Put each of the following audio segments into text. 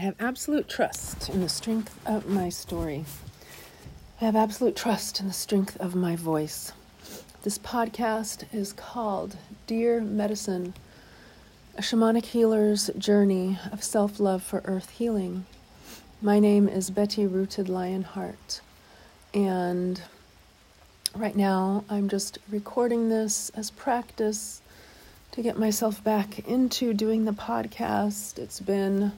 I have absolute trust in the strength of my story. I have absolute trust in the strength of my voice. This podcast is called Dear Medicine A Shamanic Healer's Journey of Self Love for Earth Healing. My name is Betty Rooted Lionheart, and right now I'm just recording this as practice to get myself back into doing the podcast. It's been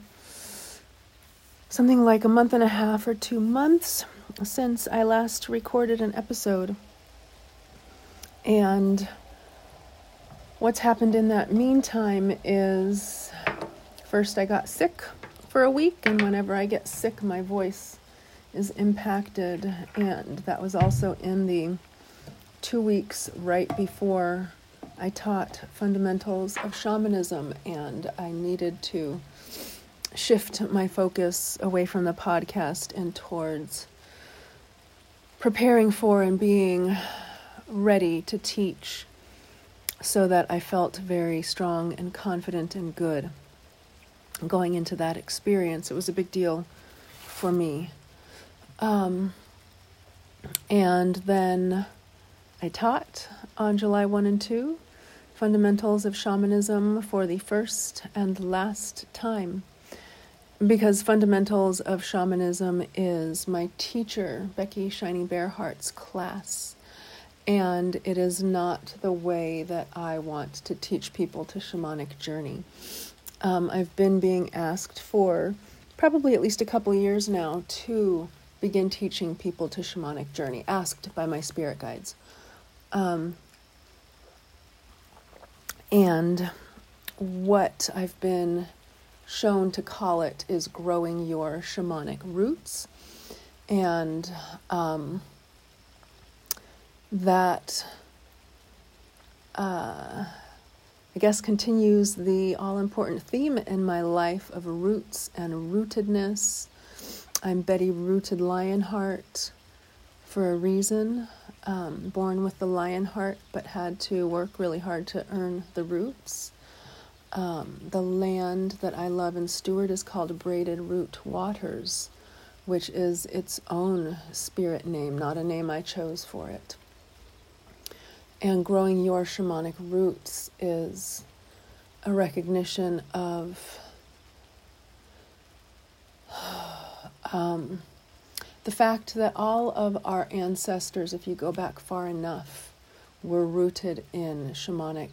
something like a month and a half or two months since I last recorded an episode. And what's happened in that meantime is first I got sick for a week, and whenever I get sick, my voice is impacted. And that was also in the two weeks right before I taught fundamentals of shamanism, and I needed to shift my focus away from the podcast and towards preparing for and being ready to teach so that I felt very strong and confident and good going into that experience. It was a big deal for me. Um, and then I taught on July 1 and 2 Fundamentals of Shamanism for the first and last time because fundamentals of shamanism is my teacher Becky Shining Bearheart's class. And it is not the way that i want to teach people to shamanic journey. Um, i've been being asked for probably at least a couple years now to begin teaching people to shamanic journey asked by my spirit guides. Um, and what i've been shown to call it is growing your shamanic roots. And um, that, uh, I guess, continues the all important theme in my life of roots and rootedness. I'm Betty Rooted Lionheart for a reason. Um, born with the lion heart, but had to work really hard to earn the roots. Um, the land that I love and steward is called Braided Root Waters, which is its own spirit name, not a name I chose for it. And growing your shamanic roots is a recognition of um, the fact that all of our ancestors, if you go back far enough, were rooted in shamanic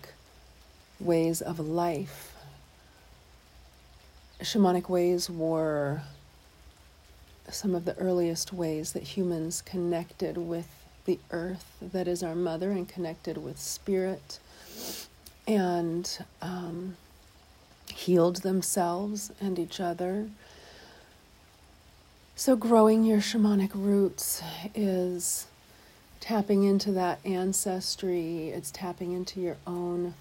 ways of life. Shamanic ways were some of the earliest ways that humans connected with the earth that is our mother and connected with spirit and um, healed themselves and each other. So, growing your shamanic roots is tapping into that ancestry, it's tapping into your own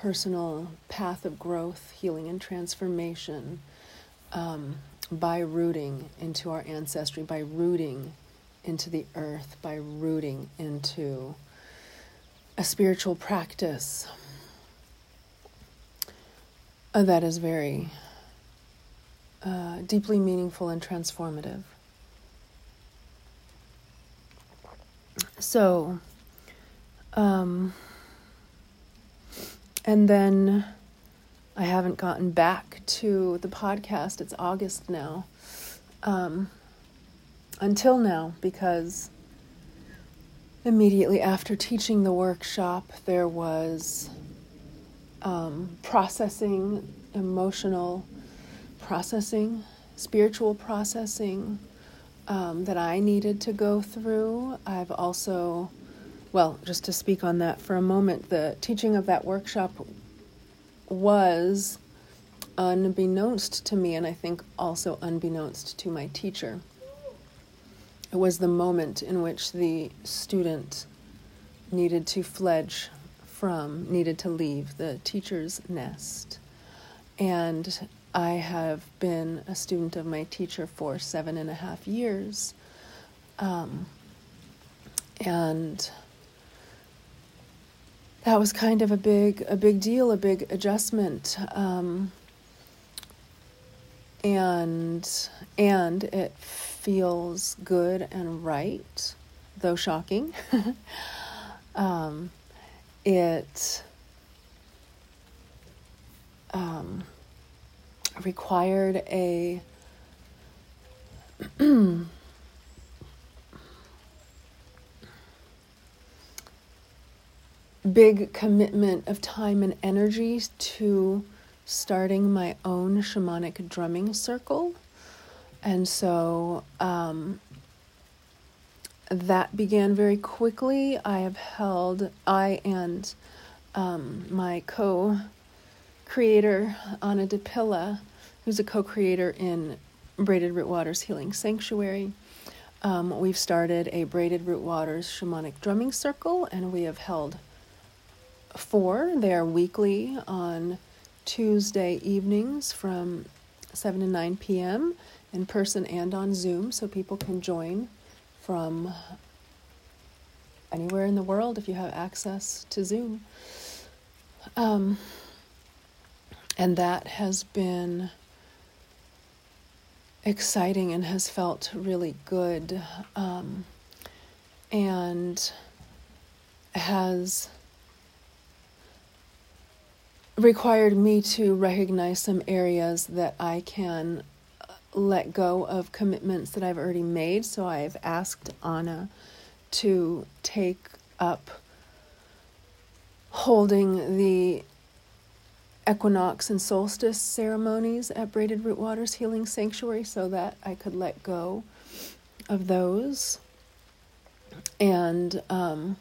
personal path of growth, healing, and transformation um, by rooting into our ancestry, by rooting into the earth, by rooting into a spiritual practice that is very uh, deeply meaningful and transformative. So, um, and then I haven't gotten back to the podcast. It's August now. Um, until now, because immediately after teaching the workshop, there was um, processing, emotional processing, spiritual processing um, that I needed to go through. I've also well, just to speak on that for a moment, the teaching of that workshop was unbeknownst to me, and I think also unbeknownst to my teacher. It was the moment in which the student needed to fledge from, needed to leave the teacher's nest. And I have been a student of my teacher for seven and a half years. Um, and that was kind of a big a big deal, a big adjustment. Um, and and it feels good and right, though shocking. um, it um, required a big commitment of time and energy to starting my own shamanic drumming circle. And so um, that began very quickly. I have held, I and um, my co creator, Anna DePilla, who's a co creator in Braided Root Waters Healing Sanctuary. Um, we've started a Braided Root Waters Shamanic Drumming Circle, and we have held four. They are weekly on Tuesday evenings from 7 to 9 p.m. in person and on Zoom, so people can join from anywhere in the world if you have access to Zoom. Um, and that has been exciting and has felt really good um, and has required me to recognize some areas that I can let go of commitments that I've already made. So I've asked Anna to take up holding the equinox and solstice ceremonies at Braided Root Waters Healing Sanctuary so that I could let go of those. And um,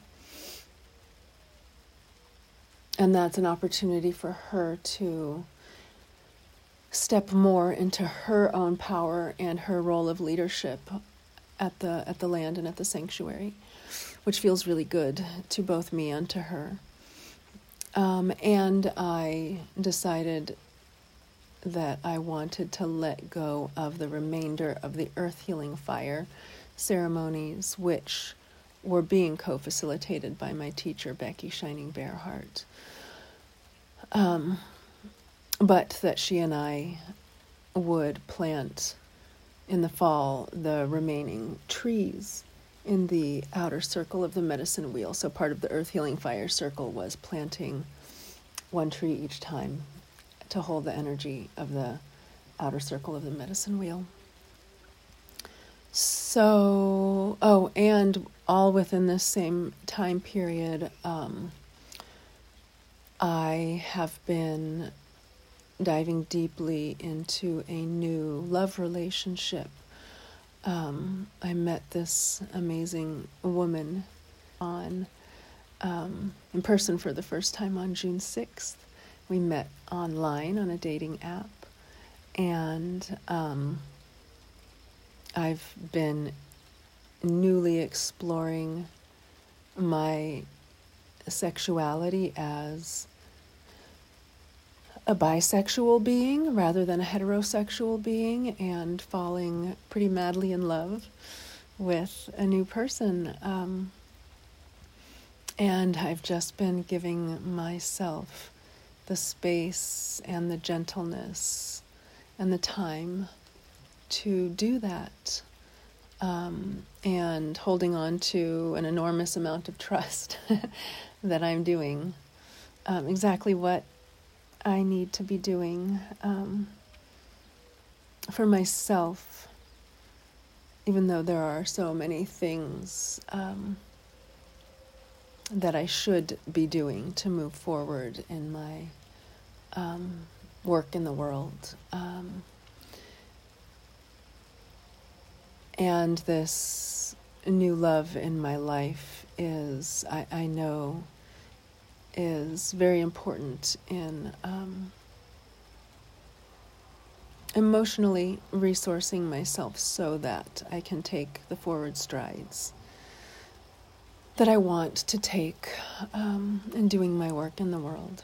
and that's an opportunity for her to step more into her own power and her role of leadership at the at the land and at the sanctuary, which feels really good to both me and to her. Um, and I decided that I wanted to let go of the remainder of the earth healing fire ceremonies, which were being co facilitated by my teacher, Becky Shining Bearheart. Um, but that she and I would plant in the fall the remaining trees in the outer circle of the medicine wheel. So part of the earth healing fire circle was planting one tree each time to hold the energy of the outer circle of the medicine wheel. So, oh, and all within this same time period, um, I have been diving deeply into a new love relationship. Um, I met this amazing woman on um, in person for the first time on June 6th. We met online on a dating app, and um, I've been newly exploring my sexuality as a bisexual being rather than a heterosexual being and falling pretty madly in love with a new person. Um, and I've just been giving myself the space and the gentleness and the time to do that. Um, and holding on to an enormous amount of trust that I'm doing um, exactly what I need to be doing um, for myself, even though there are so many things um, that I should be doing to move forward in my um, work in the world. Um, and this new love in my life is, I, I know, is very important in um, emotionally resourcing myself so that I can take the forward strides that I want to take um, in doing my work in the world.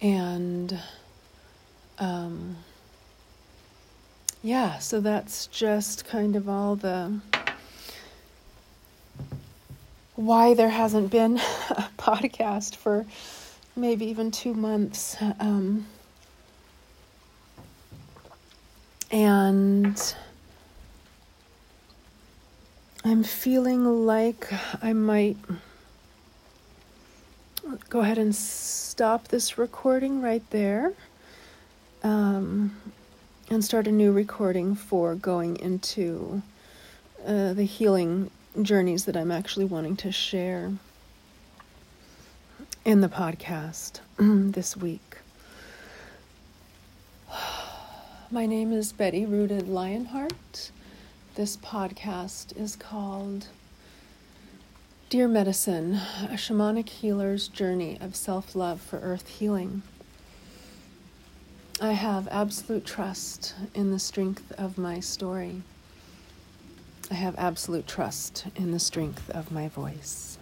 And um, yeah, so that's just kind of all the why there hasn't been a podcast for maybe even two months. Um, And I'm feeling like I might go ahead and stop this recording right there um, and start a new recording for going into uh, the healing journeys that I'm actually wanting to share in the podcast this week. My name is Betty Rooted Lionheart. This podcast is called Dear Medicine A Shamanic Healer's Journey of Self Love for Earth Healing. I have absolute trust in the strength of my story. I have absolute trust in the strength of my voice.